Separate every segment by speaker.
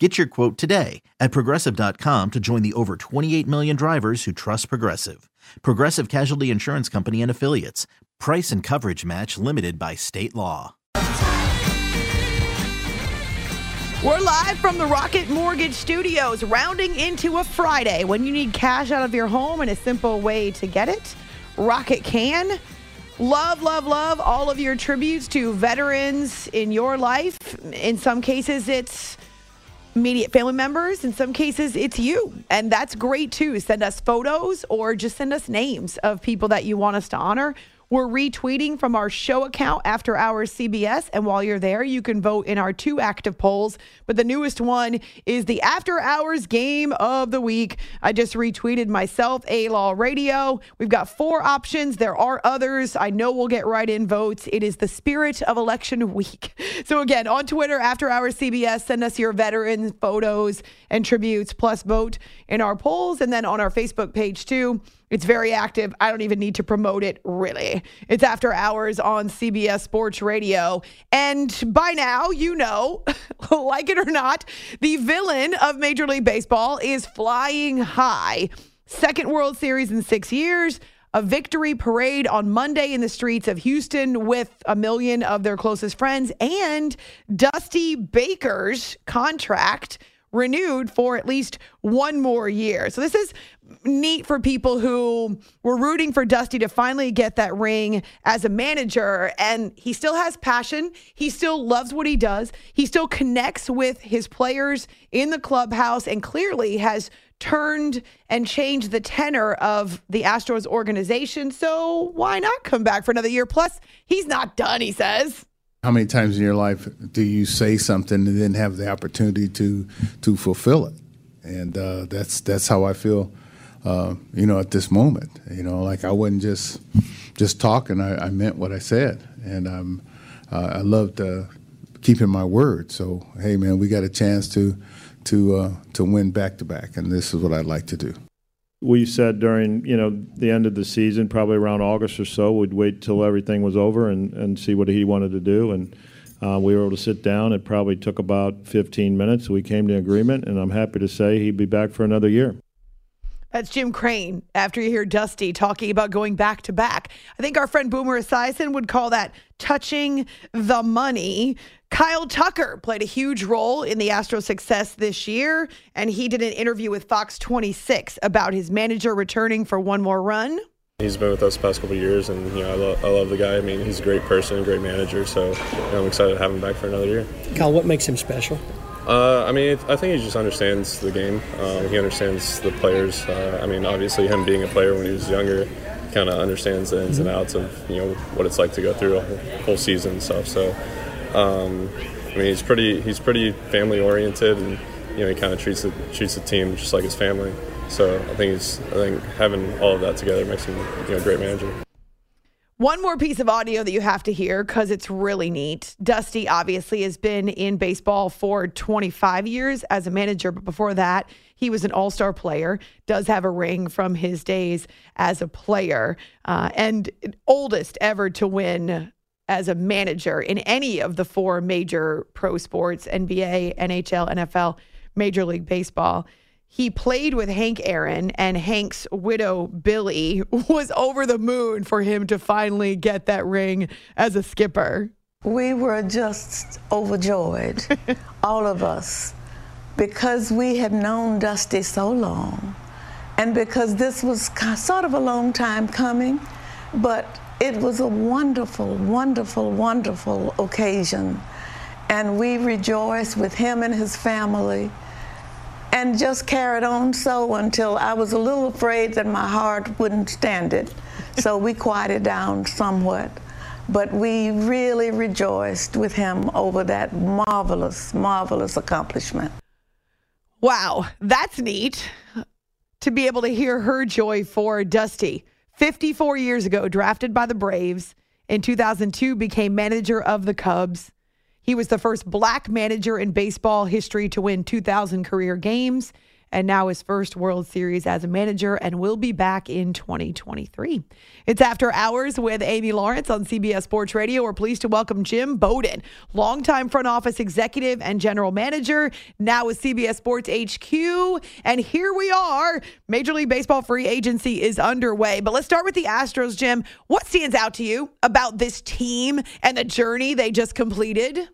Speaker 1: Get your quote today at progressive.com to join the over 28 million drivers who trust Progressive. Progressive Casualty Insurance Company and Affiliates. Price and coverage match limited by state law.
Speaker 2: We're live from the Rocket Mortgage Studios, rounding into a Friday when you need cash out of your home and a simple way to get it. Rocket can. Love, love, love all of your tributes to veterans in your life. In some cases, it's immediate family members. In some cases, it's you. And that's great too. Send us photos or just send us names of people that you want us to honor. We're retweeting from our show account after hours CBS. And while you're there, you can vote in our two active polls. But the newest one is the after hours game of the week. I just retweeted myself, A Law Radio. We've got four options. There are others. I know we'll get right in votes. It is the spirit of election week. So again, on Twitter, after hours CBS, send us your veteran photos and tributes, plus vote in our polls. And then on our Facebook page too. It's very active. I don't even need to promote it, really. It's after hours on CBS Sports Radio. And by now, you know, like it or not, the villain of Major League Baseball is flying high. Second World Series in six years. A victory parade on Monday in the streets of Houston with a million of their closest friends and Dusty Baker's contract renewed for at least one more year. So this is neat for people who were rooting for Dusty to finally get that ring as a manager. And he still has passion. He still loves what he does. He still connects with his players in the clubhouse and clearly has turned and changed the tenor of the Astros organization. So why not come back for another year? Plus, he's not done, he says.
Speaker 3: How many times in your life do you say something and then have the opportunity to to fulfill it? And uh, that's that's how I feel uh, you know, at this moment. You know, like I wasn't just just talking; I, I meant what I said, and uh, I loved uh, keeping my word. So, hey, man, we got a chance to to uh, to win back to back, and this is what I'd like to do.
Speaker 4: We said during you know the end of the season, probably around August or so, we'd wait till everything was over and, and see what he wanted to do, and uh, we were able to sit down. It probably took about 15 minutes. We came to an agreement, and I'm happy to say he'd be back for another year.
Speaker 2: That's Jim Crane after you hear Dusty talking about going back to back. I think our friend Boomer Esiason would call that touching the money. Kyle Tucker played a huge role in the Astros' success this year, and he did an interview with Fox 26 about his manager returning for one more run.
Speaker 5: He's been with us the past couple years, and you know I, lo- I love the guy. I mean, he's a great person, a great manager. So you know, I'm excited to have him back for another year.
Speaker 6: Kyle, what makes him special?
Speaker 5: Uh, I mean, I think he just understands the game. Um, he understands the players. Uh, I mean, obviously, him being a player when he was younger, kind of understands the ins and outs of you know what it's like to go through a whole, season and stuff. So, um, I mean, he's pretty he's pretty family oriented, and you know he kind of treats the treats the team just like his family. So I think he's I think having all of that together makes him you know a great manager.
Speaker 2: One more piece of audio that you have to hear because it's really neat. Dusty obviously has been in baseball for 25 years as a manager, but before that, he was an all star player, does have a ring from his days as a player, uh, and oldest ever to win as a manager in any of the four major pro sports NBA, NHL, NFL, Major League Baseball he played with Hank Aaron, and Hank's widow, Billy, was over the moon for him to finally get that ring as a skipper.
Speaker 6: We were just overjoyed, all of us, because we had known Dusty so long, and because this was sort of a long time coming, but it was a wonderful, wonderful, wonderful occasion. And we rejoiced with him and his family and just carried on so until I was a little afraid that my heart wouldn't stand it. so we quieted down somewhat. But we really rejoiced with him over that marvelous, marvelous accomplishment.
Speaker 2: Wow, that's neat to be able to hear her joy for Dusty. 54 years ago, drafted by the Braves. In 2002, became manager of the Cubs. He was the first black manager in baseball history to win 2,000 career games and now his first World Series as a manager and will be back in 2023. It's After Hours with Amy Lawrence on CBS Sports Radio. We're pleased to welcome Jim Bowden, longtime front office executive and general manager, now with CBS Sports HQ. And here we are. Major League Baseball free agency is underway. But let's start with the Astros, Jim. What stands out to you about this team and the journey they just completed?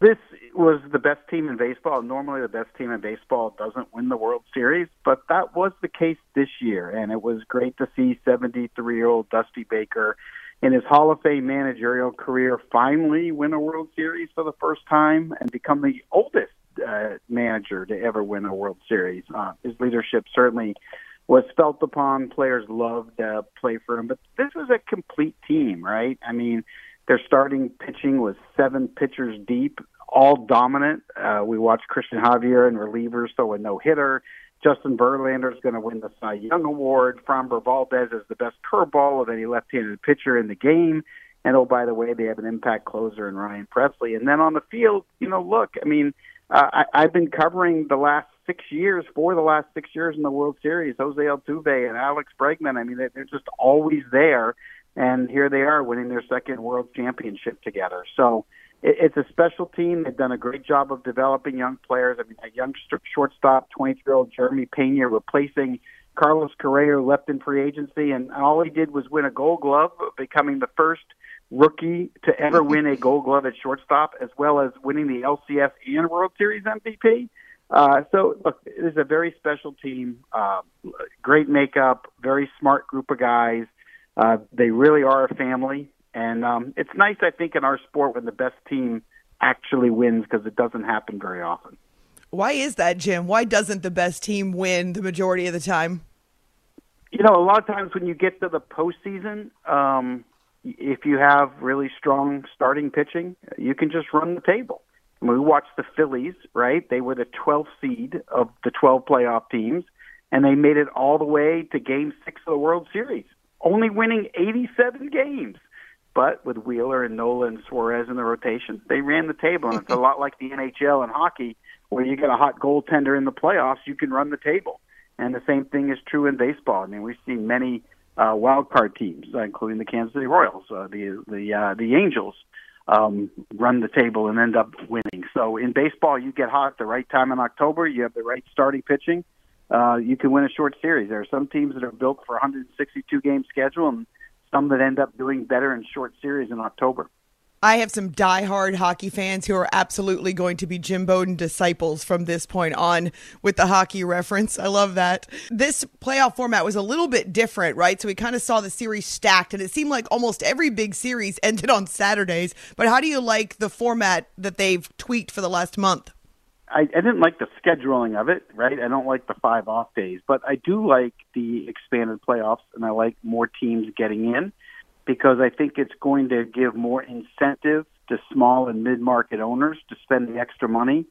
Speaker 7: This was the best team in baseball. Normally, the best team in baseball doesn't win the World Series, but that was the case this year, and it was great to see 73-year-old Dusty Baker in his Hall of Fame managerial career finally win a World Series for the first time and become the oldest uh, manager to ever win a World Series. Uh, his leadership certainly was felt upon. Players loved to play for him, but this was a complete team, right? I mean their starting pitching was seven pitchers deep, all dominant. Uh, we watched Cristian Javier and relievers throw a no hitter. Justin Verlander is going to win the Cy Young Award. Framber Valdez is the best curveball of any left-handed pitcher in the game. And oh, by the way, they have an impact closer in Ryan Pressly. And then on the field, you know, look, I mean, uh, I, I've been covering the last six years, for the last six years in the World Series, Jose Altuve and Alex Bregman. I mean, they're just always there and here they are winning their second world championship together. So it, it's a special team. They've done a great job of developing young players. I mean, a young shortstop, 23-year-old Jeremy Pena, replacing Carlos Correa, who left in free agency, and all he did was win a Gold Glove, becoming the first rookie to ever win a Gold Glove at shortstop, as well as winning the LCS and World Series MVP. Uh, so, look, it is a very special team. Uh, great makeup, very smart group of guys. Uh, they really are a family, and um, it's nice, I think, in our sport when the best team actually wins because it doesn't happen very often.
Speaker 2: Why is that, Jim? Why doesn't the best team win the majority of the time?
Speaker 7: You know, a lot of times when you get to the postseason, um, if you have really strong starting pitching, you can just run the table. I mean, we watched the Phillies, right? They were the 12th seed of the 12 playoff teams, and they made it all the way to Game Six of the World Series only winning 87 games. But with Wheeler and Nola and Suarez in the rotation, they ran the table. And it's a lot like the NHL and hockey, where you get a hot goaltender in the playoffs, you can run the table. And the same thing is true in baseball. I mean, we've seen many uh, wild card teams, uh, including the Kansas City Royals, uh, the the uh, the Angels, um, run the table and end up winning. So in baseball, you get hot at the right time in October. You have the right starting pitching uh, you can win a short series. There are some teams that are built for 162 game schedule, and some that end up doing better in short series in October.
Speaker 2: I have some die-hard hockey fans who are absolutely going to be Jim Bowden disciples from this point on with the hockey reference. I love that. This playoff format was a little bit different, right? So we kind of saw the series stacked, and it seemed like almost every big series ended on Saturdays. But how do you like the format that they've tweaked for the last month?
Speaker 7: I, I didn't like the scheduling of it, right? I don't like the five off days, but I do like the expanded playoffs, and I like more teams getting in because I think it's going to give more incentive to small and mid market owners to spend the extra money.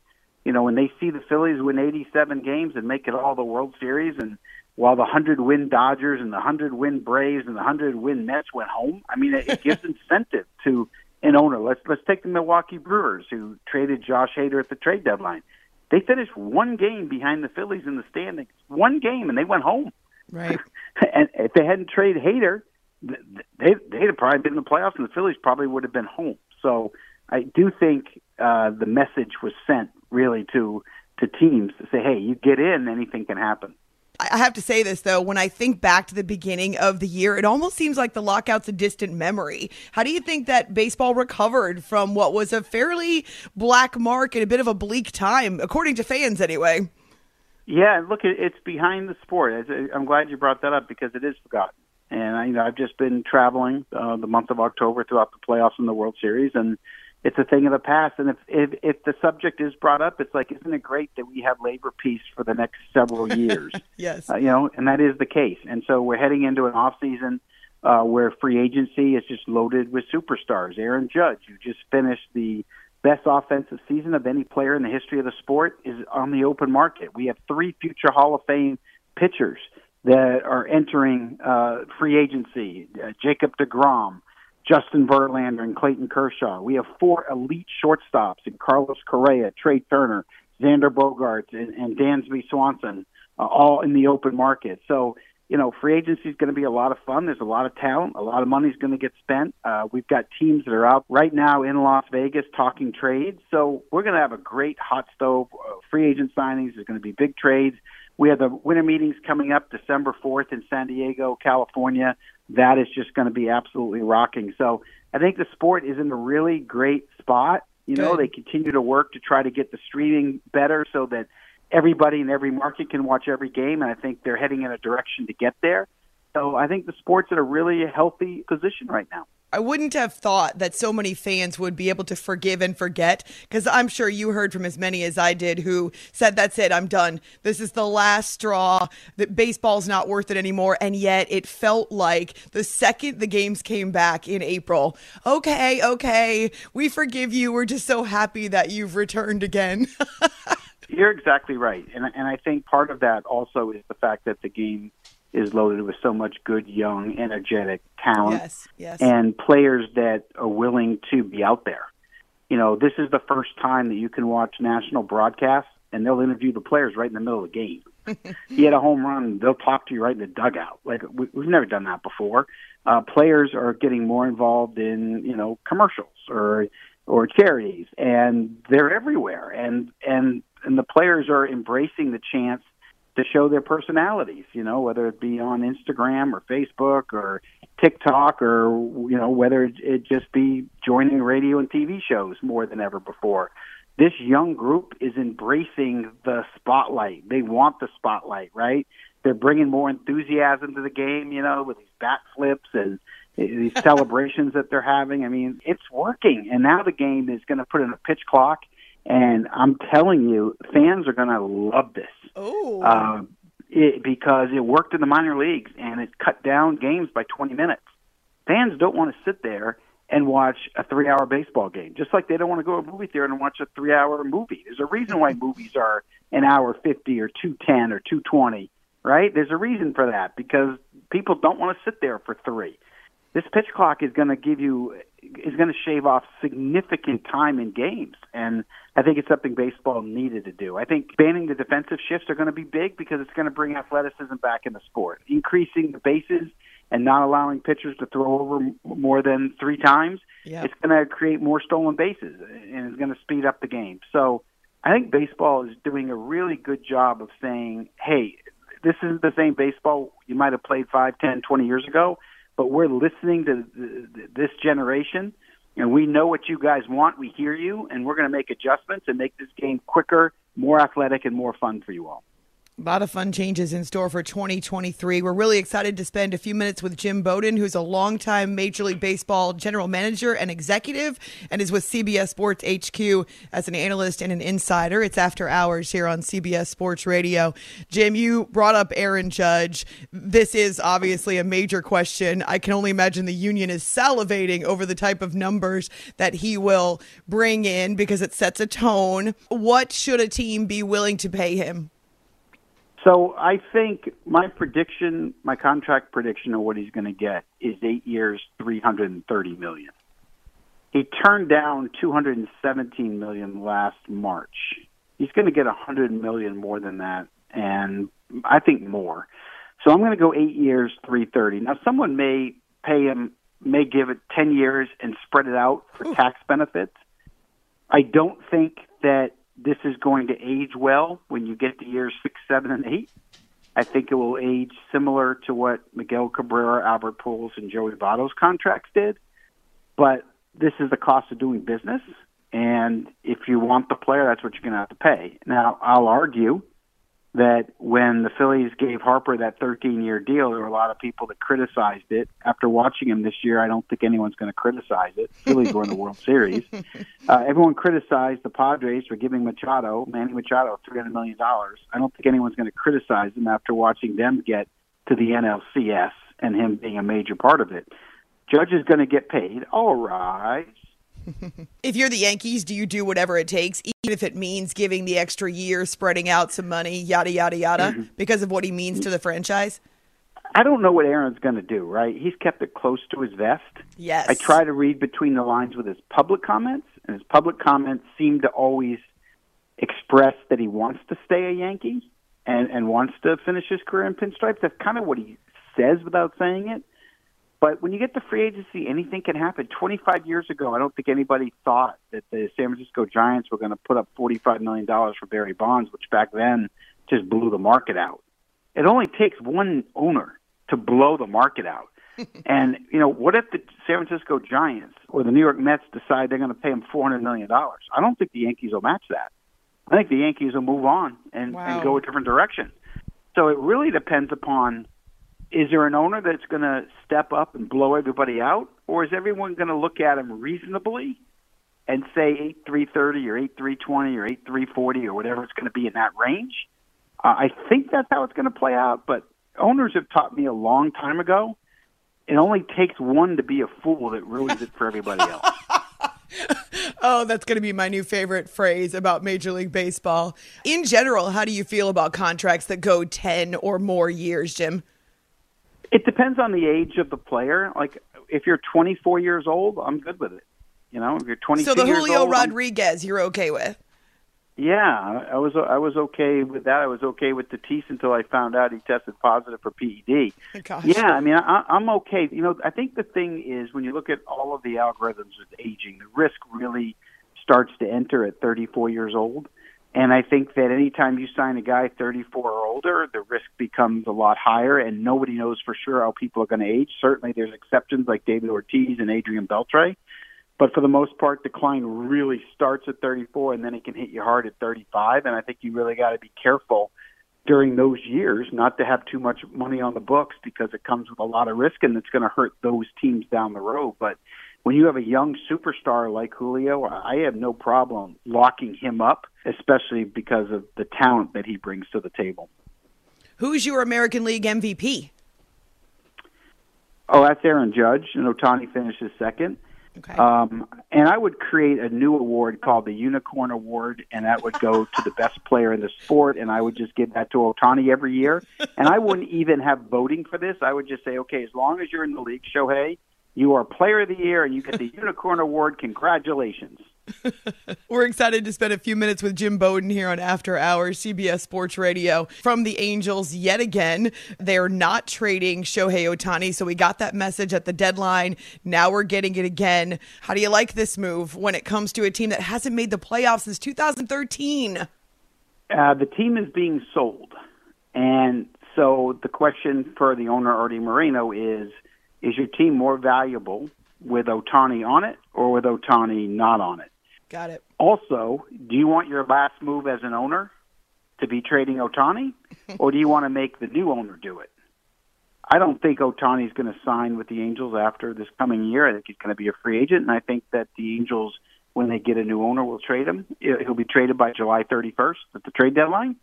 Speaker 7: You know, when they see the Phillies win 87 games and make it all the World Series, and while the 100 win Dodgers and the 100 win Braves and the 100 win Mets went home. I mean, it, it gives incentive to an owner. Let's let's take the Milwaukee Brewers who traded Josh Hader at the trade deadline. They finished one game behind the Phillies in the standings, one game, and they went home.
Speaker 8: Right.
Speaker 7: and if they hadn't traded Hader, they they'd have probably been in the playoffs, and the Phillies probably would have been home. So I do think uh, the message was sent really to to teams to say, hey, you get in, anything can happen.
Speaker 8: I have to say this though, when I think back to the beginning of the year, it almost seems like the lockout's a distant memory. How do you think that baseball recovered from what was a fairly black mark and a bit of a bleak time, according to fans anyway?
Speaker 7: Yeah, look, it's behind the sport. I'm glad you brought that up because it is forgotten. And you know, I've just been traveling uh, the month of October throughout the playoffs and the World Series, and it's a thing of the past. And if, if if the subject is brought up, it's like, isn't it great that we have labor peace for the next several years?
Speaker 8: yes,
Speaker 7: uh, you know, and that is the case. And so we're heading into an off season uh, where free agency is just loaded with superstars. Aaron Judge, who just finished the best offensive season of any player in the history of the sport, is on the open market. We have three future Hall of Fame pitchers that are entering uh, free agency. Uh, Jacob DeGrom, Justin Verlander and Clayton Kershaw. We have four elite shortstops in Carlos Correa, Trea Turner, Xander Bogaerts, and, and Dansby Swanson, uh, all in the open market. So, you know, free agency is going to be a lot of fun. There's a lot of talent. A lot of money is going to get spent. Uh, we've got teams that are out right now in Las Vegas talking trades. So we're going to have a great hot stove. Uh, free agent signings. There's going to be big trades. We have the winter meetings coming up December 4th in San Diego, California. That is just going to be absolutely rocking. So I think the sport is in a really great spot. You know, Good. they continue to work to try to get the streaming better so that everybody in every market can watch every game. And I think they're heading in a direction to get there. So I think the sport's in a really healthy position right now.
Speaker 8: I wouldn't have thought that so many fans would be able to forgive and forget because I'm sure you heard from as many as I did who said, That's it, I'm done. This is the last straw, that baseball's not worth it anymore. And yet it felt like the second the games came back in April, okay, okay, we forgive you. We're just so happy that you've returned again.
Speaker 7: You're exactly right. And, and I think part of that also is the fact that the game is loaded with so much good, young, energetic talent
Speaker 8: yes, yes.
Speaker 7: and players that are willing to be out there. You know, this is the first time that you can watch national broadcasts and they'll interview the players right in the middle of the game. he had a home run, they'll talk to you right in the dugout. Like we, we've never done that before. Uh, players are getting more involved in you know commercials or or charities, and they're everywhere. And and and the players are embracing the chance to show their personalities, you know, whether it be on Instagram or Facebook or TikTok or, you know, whether it just be joining radio and TV shows more than ever before. This young group is embracing the spotlight. They want the spotlight, right? They're bringing more enthusiasm to the game, you know, with these bat flips and eh, these celebrations that they're having. I mean, it's working. And now the game is going to put in a pitch clock and I'm telling you, fans are going to love this.
Speaker 8: Oh.
Speaker 7: Uh, it, because it worked in the minor leagues and it cut down games by 20 minutes. Fans don't want to sit there and watch a three hour baseball game, just like they don't want to go to a movie theater and watch a three hour movie. There's a reason why movies are an hour 50 or 210 or 220, right? There's a reason for that because people don't want to sit there for three. This pitch clock is going to give you is going to shave off significant time in games. And I think it's something baseball needed to do. I think banning the defensive shifts are going to be big because it's going to bring athleticism back in the sport. Increasing the bases and not allowing pitchers to throw over more than three times,
Speaker 8: yep.
Speaker 7: it's going to create more stolen bases and it's going to speed up the game. So I think baseball is doing a really good job of saying, hey, this isn't the same baseball you might have played five, ten, twenty years ago but we're listening to this generation and we know what you guys want. We hear you, and we're going to make adjustments and make this game quicker, more athletic, and more fun for you all.
Speaker 8: A lot of fun changes in store for 2023. We're really excited to spend a few minutes with Jim Bowden, who's a longtime Major League Baseball general manager and executive, and is with CBS Sports HQ as an analyst and an insider. It's after hours here on CBS Sports Radio. Jim, you brought up Aaron Judge. This is obviously a major question. I can only imagine the union is salivating over the type of numbers that he will bring in because it sets a tone. What should a team be willing to pay him?
Speaker 7: So I think my prediction, my contract prediction of what he's going to get is eight years, three hundred and thirty million. He turned down two hundred and seventeen million last March. He's going to get a hundred million more than that, and I think more. So I'm going to go eight years, three thirty. Now, someone may pay him, may give it ten years and spread it out for tax benefits. I don't think that this is going to age well when you get to years six, seven, and eight. I think it will age similar to what Miguel Cabrera, Albert Pujols, and Joey Votto's contracts did. But this is the cost of doing business, and if you want the player, that's what you're going to have to pay. Now, I'll argue that when the Phillies gave Harper that 13 year deal, there were a lot of people that criticized it. After watching him this year, I don't think anyone's going to criticize it. Phillies were in the World Series. Uh, everyone criticized the Padres for giving Machado, Manny Machado, $300 million. I don't think anyone's going to criticize them after watching them get to the NLCS and him being a major part of it. Judge is going to get paid. All right.
Speaker 2: If you're the Yankees, do you do whatever it takes, even if it means giving the extra year, spreading out some money, yada, yada, yada,
Speaker 7: Mm-hmm.
Speaker 2: because of what he means to the franchise?
Speaker 7: I don't know what Aaron's going to do, right? He's kept it close to his vest.
Speaker 2: Yes.
Speaker 7: I try to read between the lines with his public comments, and his public comments seem to always express that he wants to stay a Yankee and, and wants to finish his career in pinstripes. That's kind of what he says without saying it. But when you get to free agency, anything can happen. 25 years ago, I don't think anybody thought that the San Francisco Giants were going to put up $45 million for Barry Bonds, which back then just blew the market out. It only takes one owner to blow the market out. and, you know, what if the San Francisco Giants or the New York Mets decide they're going to pay him $400 million? I don't think the Yankees will match that. I think the Yankees will move on and,
Speaker 2: Wow.
Speaker 7: and go a different direction. So it really depends upon is there an owner that's going to step up and blow everybody out, or is everyone going to look at him reasonably and say eight three thirty or eight three twenty or eight three forty or whatever it's going to be in that range? Uh, I think that's how it's going to play out. But owners have taught me a long time ago. It only takes one to be a fool that ruins it for everybody else.
Speaker 2: Oh, that's going to be my new favorite phrase about Major League Baseball. In general, how do you feel about contracts that go 10 or more years, Jim?
Speaker 7: It depends on the age of the player. Like if you're 24 years old, I'm good with it. You know, if you're 22
Speaker 2: So the Julio
Speaker 7: old, I'm-
Speaker 2: Rodriguez, you're okay with?
Speaker 7: Yeah, I was I was okay with that. I was okay with the Tatis until I found out he tested positive for PED.
Speaker 2: Oh, gosh.
Speaker 7: Yeah, I mean I, I'm okay. You know, I think the thing is when you look at all of the algorithms with aging, the risk really starts to enter at 34 years old. And I think that anytime you sign a guy 34 or older, the risk becomes a lot higher, and nobody knows for sure how people are going to age. Certainly, there's exceptions like David Ortiz and Adrian Beltre, but for the most part, decline really starts at 34, and then it can hit you hard at 35. And I think you really got to be careful during those years not to have too much money on the books because it comes with a lot of risk, and it's going to hurt those teams down the road. But when you have a young superstar like Julio, I have no problem locking him up, especially because of the talent that he brings to the table.
Speaker 2: Who's your American League MVP?
Speaker 7: Oh, that's Aaron Judge, and Ohtani finishes second.
Speaker 2: Okay.
Speaker 7: Um, and I would create a new award called the Unicorn Award, and that would go to the best player in the sport, and I would just give that to Ohtani every year. And I wouldn't even have voting for this. I would just say, okay, as long as you're in the league, Shohei, you are Player of the Year, and you get the Unicorn Award. Congratulations.
Speaker 2: We're excited to spend a few minutes with Jim Bowden here on After Hours, CBS Sports Radio. From the Angels, yet again, they're not trading Shohei Ohtani. So we got that message at the deadline. Now we're getting it again. How do you like this move when it comes to a team that hasn't made the playoffs since 2013?
Speaker 7: Uh, the team is being sold. And so the question for the owner, Artie Moreno, is is your team more valuable with Ohtani on it or with Ohtani not on it?
Speaker 2: Got it.
Speaker 7: Also, do you want your last move as an owner to be trading Ohtani, or do you want to make the new owner do it? I don't think Ohtani's going to sign with the Angels after this coming year. I think he's going to be a free agent, and I think that the Angels, when they get a new owner, will trade him. He'll be traded by July 31st at the trade deadline.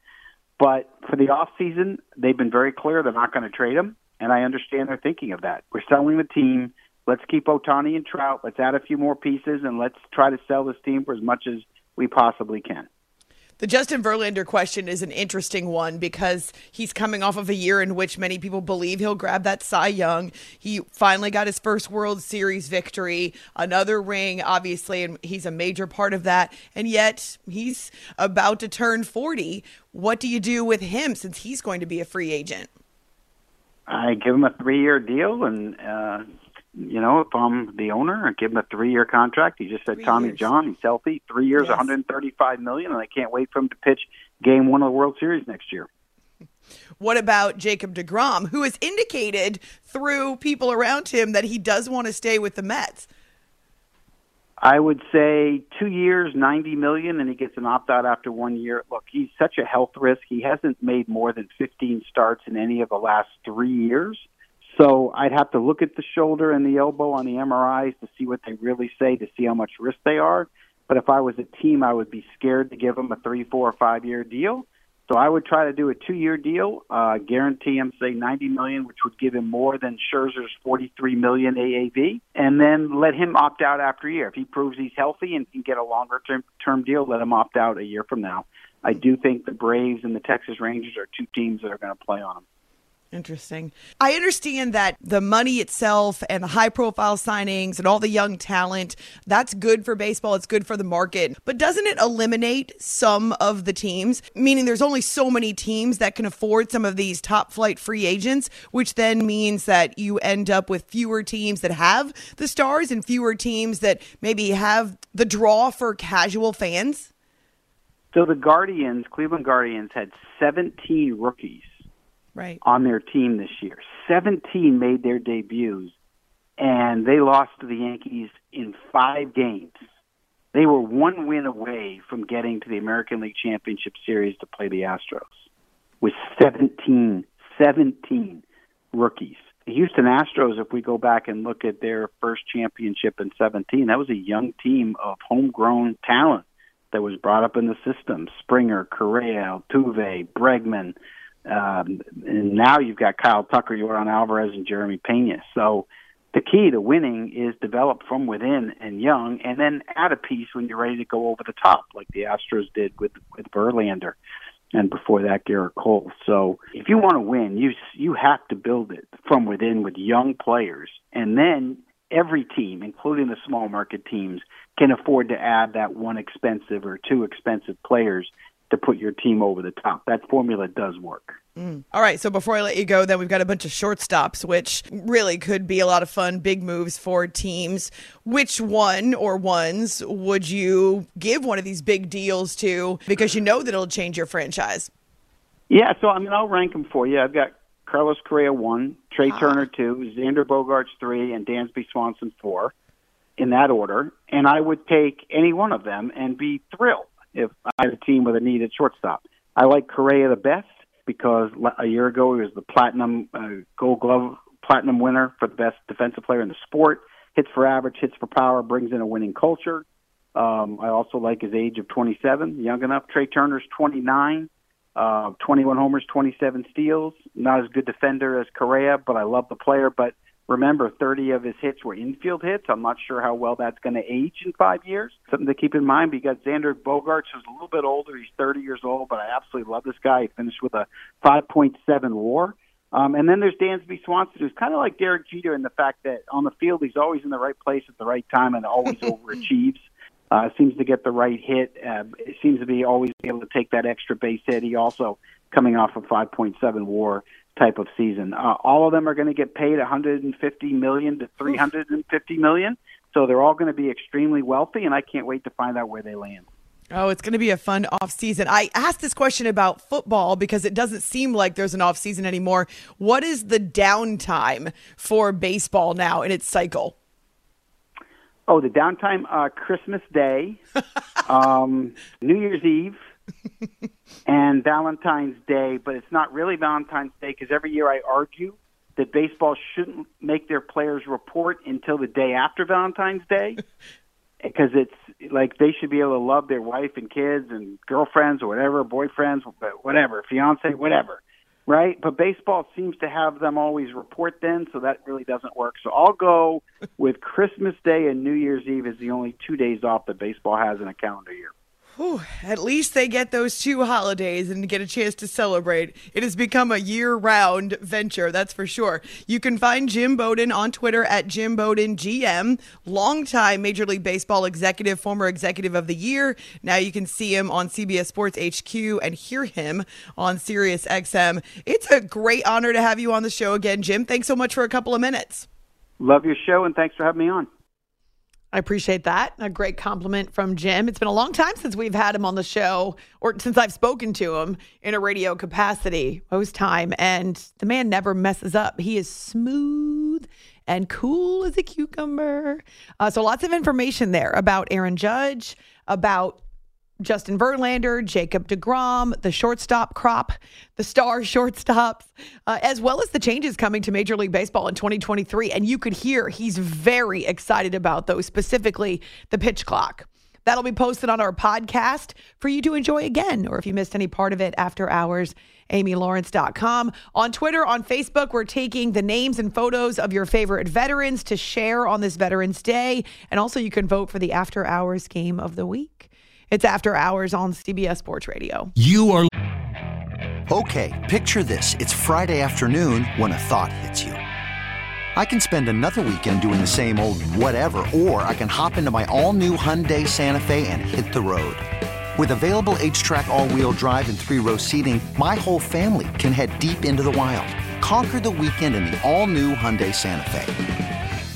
Speaker 7: But for the off season, they've been very clear they're not going to trade him, and I understand their thinking of that. We're selling the team. Let's keep Ohtani and Trout. Let's add a few more pieces, and let's try to sell this team for as much as we possibly can.
Speaker 8: The Justin Verlander question is an interesting one because he's coming off of a year in which many people believe he'll grab that Cy Young. He finally got his first World Series victory, another ring, obviously, and he's a major part of that. And yet he's about to turn 40. What do you do with him since he's going to be a free agent?
Speaker 7: I give him a three-year deal, and uh, you know, if I'm the owner, I give him a three-year contract. He just said
Speaker 8: Three
Speaker 7: Tommy
Speaker 8: years.
Speaker 7: John, he's healthy, three years,
Speaker 8: Yes.
Speaker 7: 135 million, and I can't wait for him to pitch Game One of the World Series next year.
Speaker 8: What about Jacob DeGrom, who has indicated through people around him that he does want to stay with the Mets?
Speaker 7: I would say two years, 90 million, and he gets an opt-out after one year. Look, he's such a health risk. He hasn't made more than 15 starts in any of the last three years. So I'd have to look at the shoulder and the elbow on the MRIs to see what they really say to see how much risk they are. But if I was a team, I would be scared to give him a three, four, or five year deal. So I would try to do a two year deal, uh, guarantee him say 90 million, which would give him more than Scherzer's 43 million AAV, and then let him opt out after a year. If he proves he's healthy and can get a longer term, term deal, let him opt out a year from now. I do think the Braves and the Texas Rangers are two teams that are going to play on him.
Speaker 8: Interesting. I understand that the money itself and the high profile signings and all the young talent, that's good for baseball. It's good for the market. But doesn't it eliminate some of the teams? Meaning there's only so many teams that can afford some of these top flight free agents, which then means that you end up with fewer teams that have the stars and fewer teams that maybe have the draw for casual fans.
Speaker 7: So the Guardians, Cleveland Guardians, had 17 rookies
Speaker 8: Right.
Speaker 7: on their team this year. 17 made their debuts, and they lost to the Yankees in five games. They were one win away from getting to the American League Championship Series to play the Astros with 17, 17 rookies. The Houston Astros, if we go back and look at their first championship in 17, that was a young team of homegrown talent that was brought up in the system. Springer, Correa, Altuve, Bregman, um, and now you've got Kyle Tucker, Yordan Alvarez, and Jeremy Pena. So the key to winning is develop from within and young, and then add a piece when you're ready to go over the top, like the Astros did with with Verlander, and before that Gerrit Cole. So if you want to win, you you have to build it from within with young players, and then every team, including the small market teams, can afford to add that one expensive or two expensive players to put your team over the top. That formula does work. Mm.
Speaker 8: All right, so before I let you go, then we've got a bunch of shortstops, which really could be a lot of fun, big moves for teams. Which one or ones would you give one of these big deals to because you know that it'll change your franchise?
Speaker 7: Yeah, so I mean, I'll rank them for you. I've got Carlos Correa one, Trea ah. Turner two, Xander Bogaerts three, and Dansby Swanson four, in that order. And I would take any one of them and be thrilled if I had a team with a needed shortstop. I like Correa the best because a year ago he was the platinum uh, Gold Glove platinum winner for the best defensive player in the sport. Hits for average, hits for power, brings in a winning culture. Um, I also like his age of 27, young enough. Trea Turner's 29, uh, 21 homers, 27 steals. Not as good defender as Correa, but I love the player. But remember, 30 of his hits were infield hits. I'm not sure how well that's going to age in five years. Something to keep in mind. But you got Xander Bogaerts, who's a little bit older. He's 30 years old, but I absolutely love this guy. He finished with a 5.7 WAR. Um, and then there's Dansby Swanson, who's kind of like Derek Jeter in the fact that on the field he's always in the right place at the right time and always overachieves. Uh, seems to get the right hit. Uh, seems to be always able to take that extra base hit. He also coming off a 5.7 WAR type of season. Uh, all of them are going to get paid 150 million to 350 million, so they're all going to be extremely wealthy, and I can't wait to find out where they land.
Speaker 8: Oh, it's going to be a fun off season. I asked this question about football because it doesn't seem like there's an off season anymore. What is the downtime for baseball now in its cycle?
Speaker 7: Oh, the downtime, uh, Christmas Day, um, New Year's Eve, and Valentine's Day. But it's not really Valentine's Day because every year I argue that baseball shouldn't make their players report until the day after Valentine's Day because it's like they should be able to love their wife and kids and girlfriends or whatever, boyfriends, whatever, fiance, whatever, right? But baseball seems to have them always report then, so that really doesn't work. So I'll go with Christmas Day and New Year's Eve as the only two days off that baseball has in a calendar year.
Speaker 2: Whew, at least they get those two holidays and get a chance to celebrate. It has become a year round venture, that's for sure. You can find Jim Bowden on Twitter at Jim Bowden GM, longtime Major League Baseball executive, former executive of the year. Now you can see him on CBS Sports HQ and hear him on Sirius XM. It's a great honor to have you on the show again, Jim. Thanks so much for a couple of minutes.
Speaker 7: Love your show and thanks for having me on.
Speaker 2: I appreciate that. A great compliment from Jim. It's been a long time since we've had him on the show or since I've spoken to him in a radio capacity, most time. And the man never messes up. He is smooth and cool as a cucumber. Uh, so lots of information there about Aaron Judge, about Justin Verlander, Jacob DeGrom, the shortstop crop, the star shortstops, uh, as well as the changes coming to Major League Baseball in 2023. And you could hear he's very excited about those, specifically the pitch clock. That'll be posted on our podcast for you to enjoy again, or if you missed any part of it after hours, amylawrence.com. On Twitter, on Facebook, we're taking the names and photos of your favorite veterans to share on this Veterans Day. And also, you can vote for the after hours game of the week. It's after hours on CBS Sports Radio.
Speaker 9: You are.
Speaker 10: Okay, picture this. It's Friday afternoon when a thought hits you. I can spend another weekend doing the same old whatever, or I can hop into my all new Hyundai Santa Fe and hit the road. With available H track, all wheel drive, and three row seating, my whole family can head deep into the wild. Conquer the weekend in the all new Hyundai Santa Fe.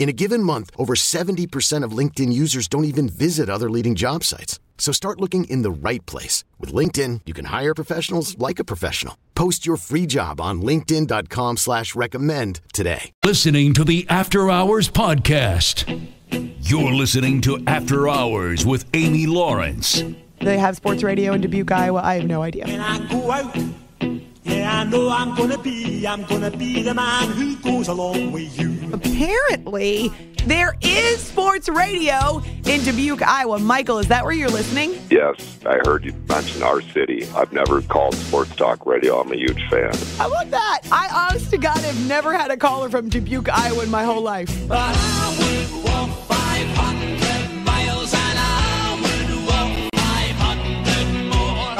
Speaker 9: In a given month, over 70% of LinkedIn users don't even visit other leading job sites. So start looking in the right place. With LinkedIn, you can hire professionals like a professional. Post your free job on linkedin.com slash recommend today.
Speaker 11: Listening to the After Hours Podcast. You're listening to After Hours with Amy Lawrence.
Speaker 2: They have sports radio in Dubuque, Iowa. I have no idea.
Speaker 12: Yeah, I know I'm gonna be, I'm gonna be the man who goes along with you.
Speaker 2: Apparently, there is sports radio in Dubuque, Iowa. Michael, is that where you're listening?
Speaker 13: Yes, I heard you mention our city. I've never called Sports Talk Radio. I'm a huge fan.
Speaker 2: How about that? I honest to God have never had a caller from Dubuque, Iowa in my whole life.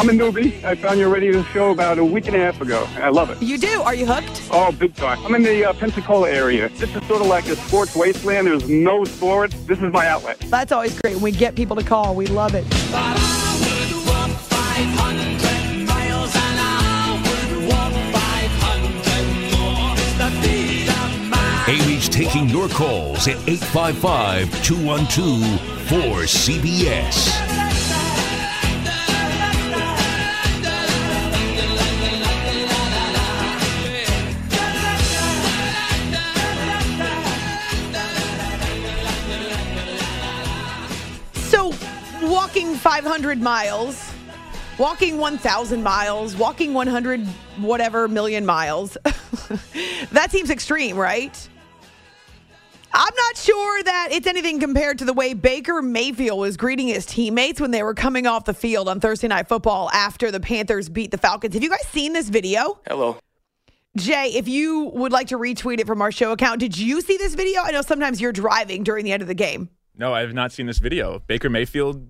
Speaker 14: I'm a newbie. I found your radio show about a week and a half ago. I love it.
Speaker 2: You do? Are you hooked?
Speaker 14: Oh, big time. I'm in the uh, Pensacola area. This is sort of like a sports wasteland. There's no sports. This is my outlet.
Speaker 2: That's always great when we get people to call. We love it.
Speaker 12: But I would walk 500 miles and I would walk 500 more to be the man.
Speaker 11: Amy's taking your calls at 855 212 4CBS.
Speaker 2: 500 miles, walking 1,000 miles, walking 100 whatever million miles, that seems extreme, right? I'm not sure that it's anything compared to the way Baker Mayfield was greeting his teammates when they were coming off the field on Thursday Night Football after the Panthers beat the Falcons. Have you guys seen this video?
Speaker 15: Hello.
Speaker 2: Jay, if you would like to retweet it from our show account, did you see this video? I know sometimes you're driving during the end of the game.
Speaker 15: No, I have not seen this video. Baker Mayfield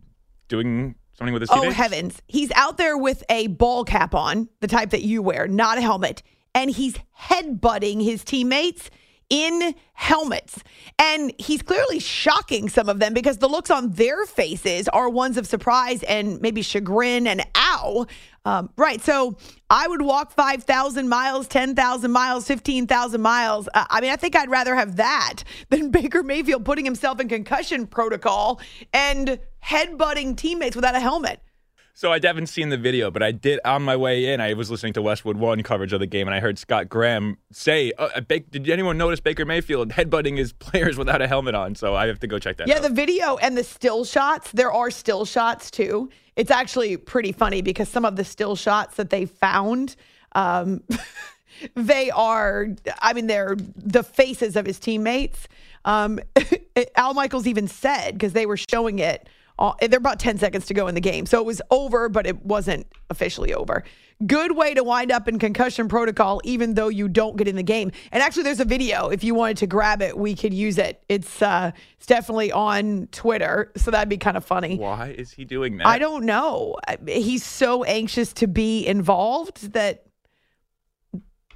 Speaker 15: doing something with his
Speaker 2: Oh, heavens. He's out there with a ball cap on, the type that you wear, not a helmet, and he's headbutting his teammates in helmets. And he's clearly shocking some of them because the looks on their faces are ones of surprise and maybe chagrin and ow. Um, right. So I would walk 5,000 miles, 10,000 miles, 15,000 miles. Uh, I mean, I think I'd rather have that than Baker Mayfield putting himself in concussion protocol and headbutting teammates without a helmet.
Speaker 15: So I haven't seen the video, but I did on my way in. I was listening to Westwood One coverage of the game, and I heard Scott Graham say, uh, Ba- "Did anyone notice Baker Mayfield headbutting his players without a helmet on?" So I have to go check that out.
Speaker 2: Yeah,
Speaker 15: out.
Speaker 2: the video and the still shots, there are still shots too. It's actually pretty funny because some of the still shots that they found, um, they are, I mean, they're the faces of his teammates. Um, Al Michaels even said, because they were showing it, uh, there about 10 seconds to go in the game. So it was over, but it wasn't officially over. Good way to wind up in concussion protocol, even though you don't get in the game. And actually, there's a video. If you wanted to grab it, we could use it. It's uh, it's definitely on Twitter, so that'd be kind of funny.
Speaker 15: Why is he doing that?
Speaker 2: I don't know. He's so anxious to be involved that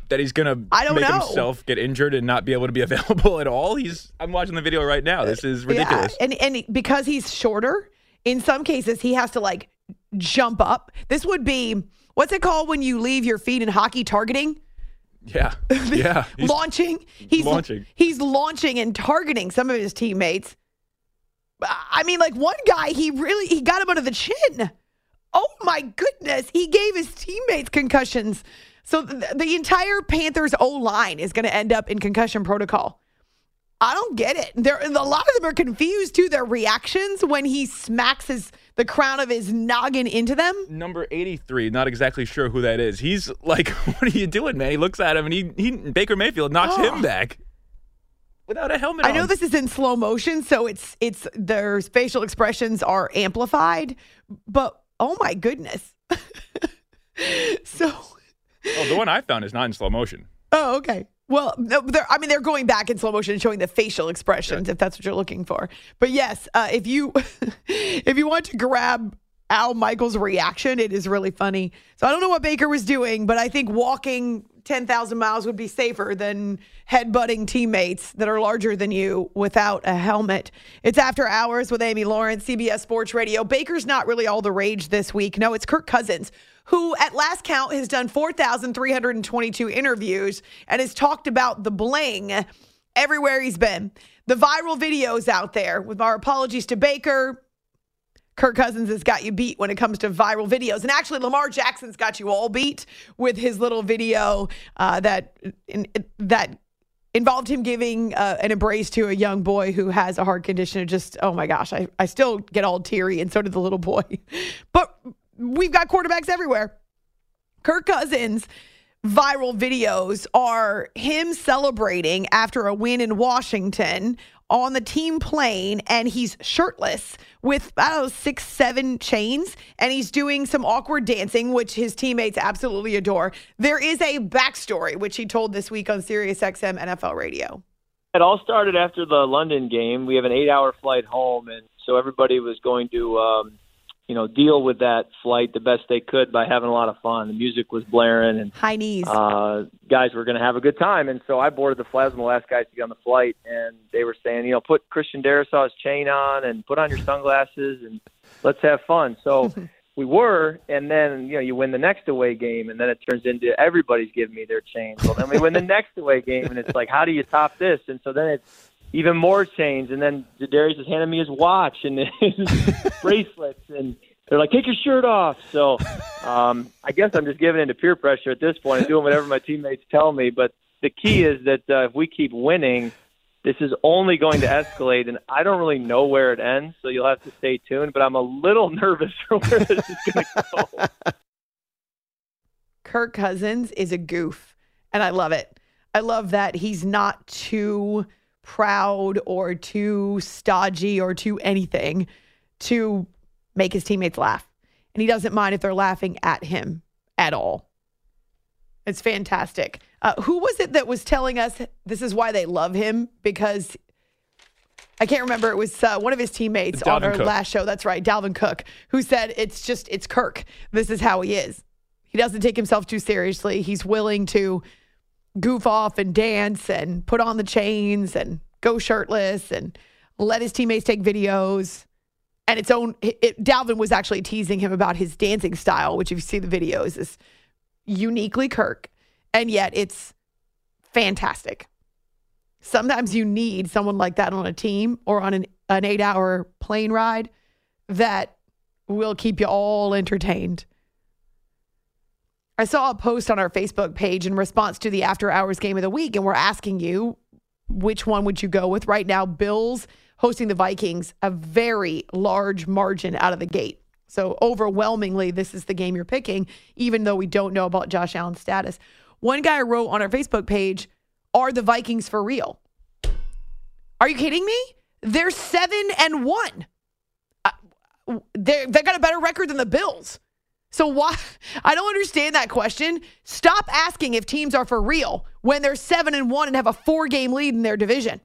Speaker 15: that he's gonna
Speaker 2: I don't
Speaker 15: make
Speaker 2: know.
Speaker 15: himself get injured and not be able to be available at all. He's. I'm watching the video right now. This is ridiculous.
Speaker 2: Yeah, and and because he's shorter, in some cases he has to like jump up. This would be what's it called when you leave your feet in hockey targeting?
Speaker 15: Yeah, yeah. He's
Speaker 2: launching. He's
Speaker 15: launching.
Speaker 2: He's launching and targeting some of his teammates. I mean, like one guy, he really he got him under the chin. Oh my goodness, he gave his teammates concussions. So the, the entire Panthers O line is going to end up in concussion protocol. I don't get it. There, a lot of them are confused too. Their reactions when he smacks his the crown of his noggin into them.
Speaker 15: Number 83, not exactly sure who that is. He's like, what are you doing, man? He looks at him and he, he Baker Mayfield knocks
Speaker 2: Oh.
Speaker 15: him back without a helmet
Speaker 2: I know this is in slow motion, so it's it's their facial expressions are amplified, but oh my goodness. so
Speaker 15: Oh, the one I found is not in slow motion.
Speaker 2: Oh, okay. Well, I mean, they're going back in slow motion and showing the facial expressions, if that's what you're looking for. But yes, uh, if you if you want to grab Al Michaels' reaction, it is really funny. So I don't know what Baker was doing, but I think walking ten thousand miles would be safer than headbutting teammates that are larger than you without a helmet. It's after hours with Amy Lawrence, CBS Sports Radio. Baker's not really all the rage this week. No, it's Kirk Cousins who at last count has done 4,322 interviews and has talked about the bling everywhere he's been. The viral videos out there, with our apologies to Baker, Kirk Cousins has got you beat when it comes to viral videos. And actually, Lamar Jackson's got you all beat with his little video uh, that in, that involved him giving uh, an embrace to a young boy who has a heart condition. It just, oh my gosh, I, I still get all teary, and so did the little boy. But we've got quarterbacks everywhere. Kirk Cousins viral videos are him celebrating after a win in Washington on the team plane and he's shirtless with I don't know six seven chains and he's doing some awkward dancing which his teammates absolutely adore. There is a backstory which he told this week on Sirius XM NFL radio.
Speaker 16: It all started after the London game. We have an eight-hour flight home, and so everybody was going to, um, you know, deal with that flight the best they could by having a lot of fun. The music was blaring, and
Speaker 2: high knees.
Speaker 16: Uh, guys were going to have a good time, and so I boarded the flight. I was the last guys to get on the flight, and they were saying, you know, put Christian Darrisaw's chain on and put on your sunglasses, and let's have fun. So. We were, and then you know you win the next away game, and then it turns into everybody's giving me their chains. Well, then we win the next away game, and it's like, how do you top this? And so then it's even more chains, and then Darius is handing me his watch and his bracelets, and they're like, take your shirt off. So um, I guess I'm just giving into peer pressure at this point and doing whatever my teammates tell me. But the key is that uh, if we keep winning, this is only going to escalate, and I don't really know where it ends, so you'll have to stay tuned. But I'm a little nervous for where this is going to go.
Speaker 2: Kirk Cousins is a goof, and I love it. I love that he's not too proud or too stodgy or too anything to make his teammates laugh. And he doesn't mind if they're laughing at him at all. It's fantastic. Uh, who was it that was telling us this is why they love him? Because I can't remember. It was uh, one of his teammates
Speaker 15: It's
Speaker 2: on our
Speaker 15: Cook.
Speaker 2: last show. That's right, Dalvin Cook, who said it's just it's Kirk. This is how he is. He doesn't take himself too seriously. He's willing to goof off and dance and put on the chains and go shirtless and let his teammates take videos. And its own, it, Dalvin was actually teasing him about his dancing style, which if you see the videos is uniquely Kirk, and yet it's fantastic. Sometimes you need someone like that on a team or on an, an eight hour plane ride that will keep you all entertained. I saw a post on our Facebook page in response to the after hours game of the week, and we're asking you which one would you go with right now? Bills hosting the Vikings, a very large margin out of the gate. So overwhelmingly, this is the game you're picking, even though we don't know about Josh Allen's status. One guy wrote on our Facebook page, Are the Vikings for real? Are you kidding me? They're seven and one. Uh, They they got a better record than the Bills. So why? I don't understand that question. Stop asking if teams are for real when they're seven and one and have a four game lead in their division.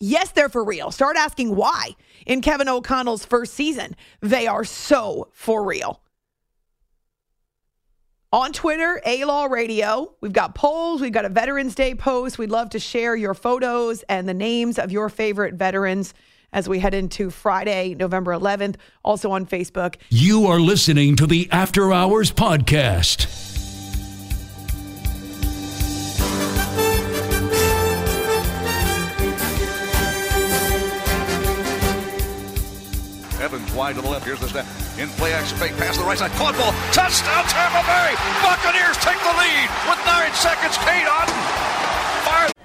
Speaker 2: Yes, they're for real. Start asking why. In Kevin O'Connell's first season, they are so for real. On Twitter, A Law Radio, we've got polls, we've got a Veterans Day post. We'd love to share your photos and the names of your favorite veterans as we head into Friday, November 11th. Also on Facebook.
Speaker 11: You are listening to the After Hours Podcast.
Speaker 17: Evans wide to the left. Here's the snap. In play action fake pass to the right side. Caught ball. Touchdown Tampa Bay. Buccaneers take the lead with nine seconds. Cade Otten.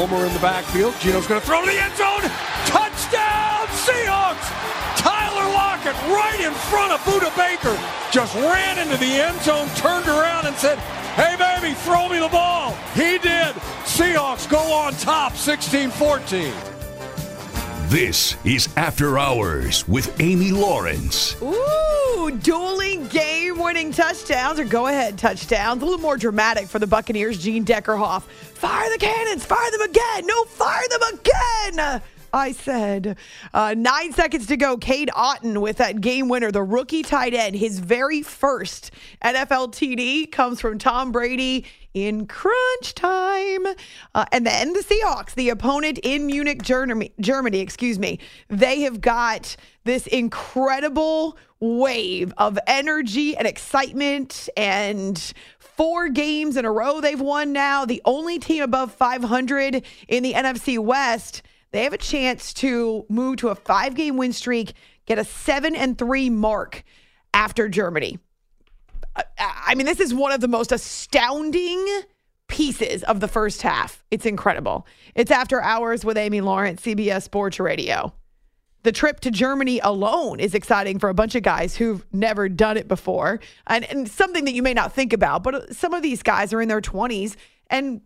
Speaker 18: Homer in the backfield. Geno's going to throw to the end zone. Touchdown, Seahawks! Tyler Lockett right in front of Budda Baker just ran into the end zone, turned around, and said, Hey, baby, throw me the ball. He did. Seahawks go on top 16 14.
Speaker 11: This is After Hours with Amy Lawrence.
Speaker 2: Ooh, dueling game winning touchdowns or go ahead touchdowns. A little more dramatic for the Buccaneers. Gene Deckerhoff. Fire the cannons, fire them again. No, fire them again. I said. Uh, nine seconds to go. Cade Otten with that game winner, the rookie tight end. His very first NFL TD comes from Tom Brady in crunch time. Uh, and then the Seahawks, the opponent in Munich, Germany, Germany, excuse me. They have got this incredible wave of energy and excitement and four games in a row they've won now. The only team above 500 in the NFC West. They have a chance to move to a five game win streak, get a seven and three mark after Germany. I- mean, this is one of the most astounding pieces of the first half. It's incredible. It's after hours with Amy Lawrence, CBS Sports Radio. The trip to Germany alone is exciting for a bunch of guys who've never done it before. And, and something that you may not think about, but some of these guys are in their 20s and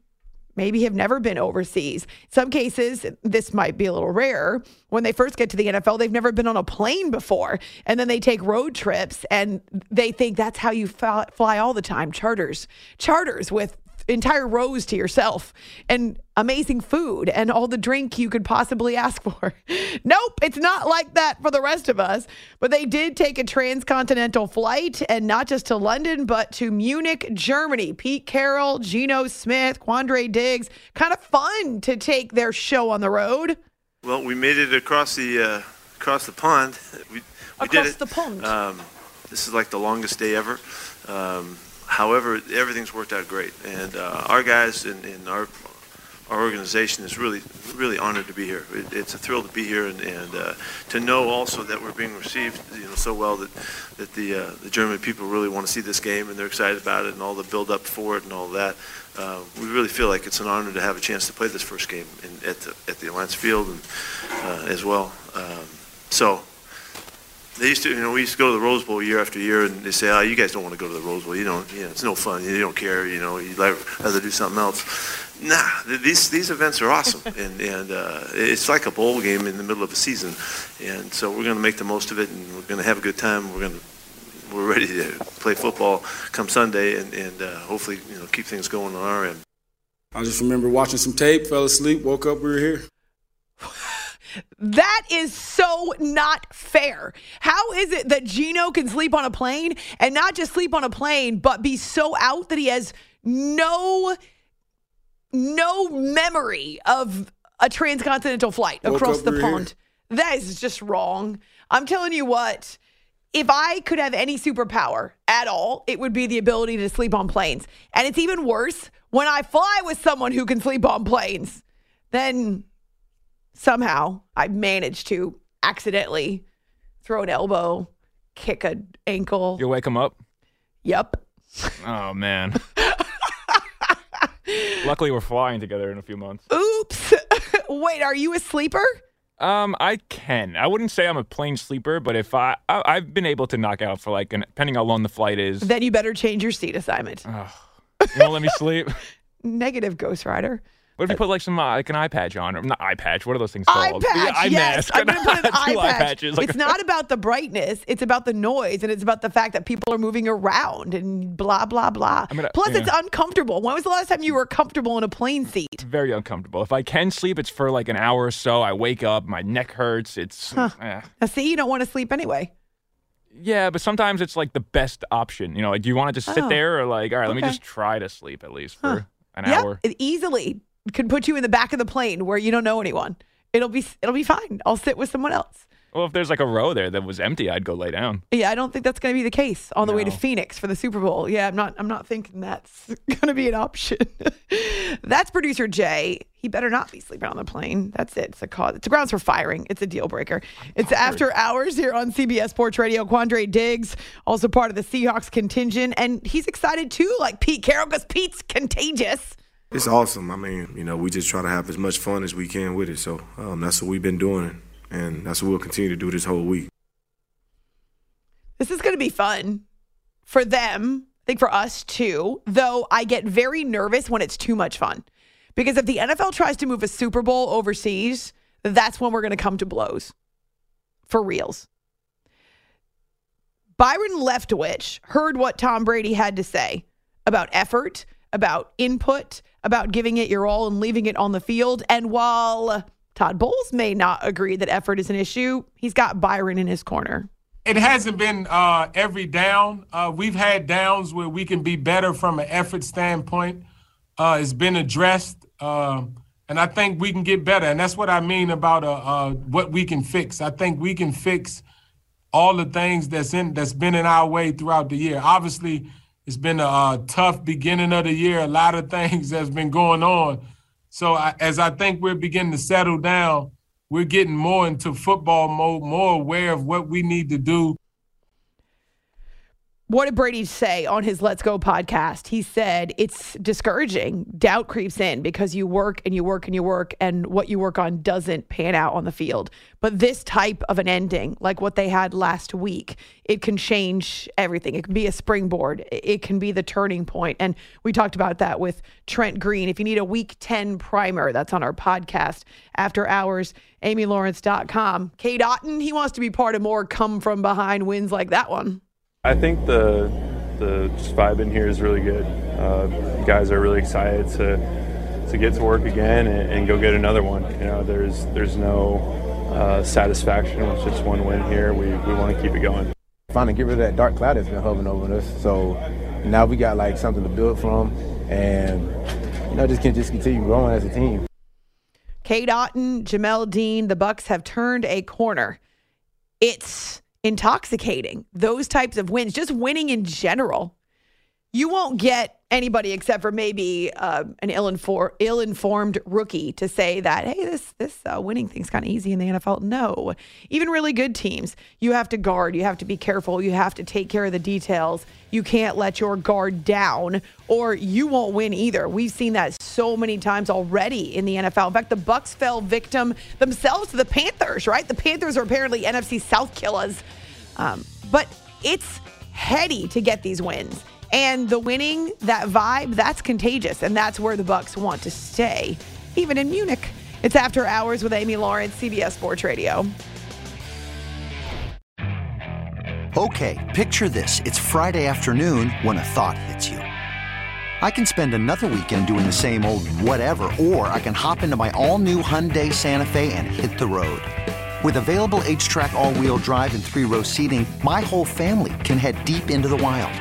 Speaker 2: maybe have never been overseas. Some cases, this might be a little rare. When they first get to the NFL, they've never been on a plane before. And then they take road trips and they think that's how you fly, all the time charters. Charters with entire rows to yourself and amazing food and all the drink you could possibly ask for. nope, it's not like that for the rest of us. But they did take a transcontinental flight and not just to London, but to Munich, Germany. Pete Carroll, Geno Smith, Quandre Diggs. Kind of fun to take their show on the road.
Speaker 19: Well, we made it across the uh, across the pond. We, we
Speaker 2: Across
Speaker 19: did it.
Speaker 2: the pond.
Speaker 19: Um, this is like the longest day ever. Um, however, everything's worked out great, and uh, our guys and, and our our organization is really really honored to be here. It, it's a thrill to be here, and, and uh, to know also that we're being received, you know, so well that that the uh, the German people really want to see this game and they're excited about it and all the build up for it and all that. Uh, we really feel like it's an honor to have a chance to play this first game in, at the at the Allianz Field and uh, as well. Um, so they used to, you know, we used to go to the Rose Bowl year after year, and they say, "Oh, you guys don't want to go to the Rose Bowl. You don't, you know, it's no fun. You don't care. You know, you'd rather do something else." Nah, these these events are awesome, and and uh, it's like a bowl game in the middle of a season, and so we're going to make the most of it, and we're going to have a good time. We're going to we're ready to play football come Sunday, and and uh, hopefully, you know, keep things going on our end.
Speaker 20: I just remember watching some tape, fell asleep, woke up, we were here.
Speaker 2: That is so not fair. How is it that Geno can sleep on a plane and not just sleep on a plane, but be so out that he has no no memory of a transcontinental flight across the
Speaker 20: were here.
Speaker 2: pond? That is just wrong. I'm telling you what. If I could have any superpower at all, it would be the ability to sleep on planes. And it's even worse when I fly with someone who can sleep on planes. Then somehow I managed to accidentally throw an elbow, kick an ankle.
Speaker 15: You'll wake him up.
Speaker 2: Yep.
Speaker 15: Oh man. Luckily, we're flying together in a few months.
Speaker 2: Oops. Wait, are you a sleeper?
Speaker 15: Um, I can. I wouldn't say I'm a plain sleeper, but if I, I I've been able to knock out for like, an, depending how long the flight is.
Speaker 2: Then you better change your seat assignment.
Speaker 15: Oh, You won't let me sleep.
Speaker 2: Negative Ghost Rider.
Speaker 15: What if you put like some uh, like an eye patch on, or not eye patch? What are those things called?
Speaker 2: Eye patch,
Speaker 15: eye
Speaker 2: yes.
Speaker 15: mask.
Speaker 2: I'm to put an eye patch.
Speaker 15: patches. like-
Speaker 2: it's not about the brightness. It's about the noise, and it's about the fact that people are moving around and blah blah blah.
Speaker 15: uh,
Speaker 2: Plus, it's uncomfortable. When was the last time you were comfortable in a plane seat?
Speaker 15: very uncomfortable. If I can sleep, it's for like an hour or so. I wake up, my neck hurts. It's
Speaker 2: Huh.
Speaker 15: eh.
Speaker 2: Now, see, you don't want to sleep anyway.
Speaker 15: yeah, but sometimes it's like the best option. You know, like do you want to just sit
Speaker 2: Oh.
Speaker 15: there or like, all right, let me just try to sleep at least for an
Speaker 2: yeah,
Speaker 15: hour.
Speaker 2: easily could put you in the back of the plane where you don't know anyone. It'll be it'll be fine. I'll sit with someone else.
Speaker 15: Well, if there's like a row there that was empty, I'd go lay down.
Speaker 2: Yeah, I don't think that's going to be the case on the way to Phoenix for the Super Bowl. Yeah, I'm not. I'm not thinking that's going to be an option. that's producer Jay. He better not be sleeping on the plane. That's it. It's a cause. It's a grounds for firing. It's a deal breaker. It's after hours here on CBS Sports Radio. Quandre Diggs, also part of the Seahawks contingent, and he's excited too, like Pete Carroll, because Pete's contagious.
Speaker 21: It's awesome. I mean, you know, we just try to have as much fun as we can with it. So um, that's what we've been doing, and that's what we'll continue to do this whole week.
Speaker 2: This is going to be fun for them. I think for us too, though I get very nervous when it's too much fun. Because if the NFL tries to move a Super Bowl overseas, that's when we're going to come to blows. For reals. Byron Leftwich heard what Tom Brady had to say about effort, about input, about giving it your all and leaving it on the field. And while Todd Bowles may not agree that effort is an issue, he's got Byron in his corner.
Speaker 22: It hasn't been uh, every down. Uh, we've had downs where we can be better from an effort standpoint. Uh, it's been addressed, um, and I think we can get better. And that's what I mean about uh, uh, what we can fix. I think we can fix all the things that's in that's been in our way throughout the year. Obviously, it's been a, uh tough beginning of the year. A lot of things that's been going on. So I, as I think we're beginning to settle down, we're getting more into football mode, more aware of what we need to do
Speaker 2: What did Brady say on his Let's Go podcast? He said it's discouraging. Doubt creeps in because you work and you work and you work, and what you work on doesn't pan out on the field. But this type of an ending, like what they had last week, it can change everything. It can be a springboard, it can be the turning point. And we talked about that with Trent Green. If you need a week 10 primer, that's on our podcast after hours, amylawrence.com. Cade Otten, he wants to be part of more come from behind wins like that one.
Speaker 5: I think the the just vibe in here is really good. Uh, guys are really excited to to get to work again and, and go get another one. You know, there's there's no uh, satisfaction with just one win here. We we want to keep it going.
Speaker 23: Finally, get rid of that dark cloud that's been hovering over us. So now we got like something to build from, and you know, just can just continue growing as a team.
Speaker 2: Cade Otten, Jamel Dean, the Bucs have turned a corner. It's intoxicating. Those types of wins, just winning in general. You won't get anybody except for maybe uh, an ill-informed, ill-informed rookie to say that, hey, this this uh, winning thing's kind of easy in the NFL. No, even really good teams, you have to guard, you have to be careful, you have to take care of the details. You can't let your guard down, or you won't win either. We've seen that so many times already in the NFL. In fact, the Bucs fell victim themselves to the Panthers. Right, the Panthers are apparently NFC South killers, um, but it's heady to get these wins. And the winning, that vibe, that's contagious. And that's where the Bucs want to stay, even in Munich. It's After Hours with Amy Lawrence, CBS Sports Radio.
Speaker 10: Okay, picture this. It's Friday afternoon when a thought hits you. I can spend another weekend doing the same old whatever, or I can hop into my all new Hyundai Santa Fe and hit the road. With available HTRAC, all wheel drive, and three row seating, my whole family can head deep into the wild.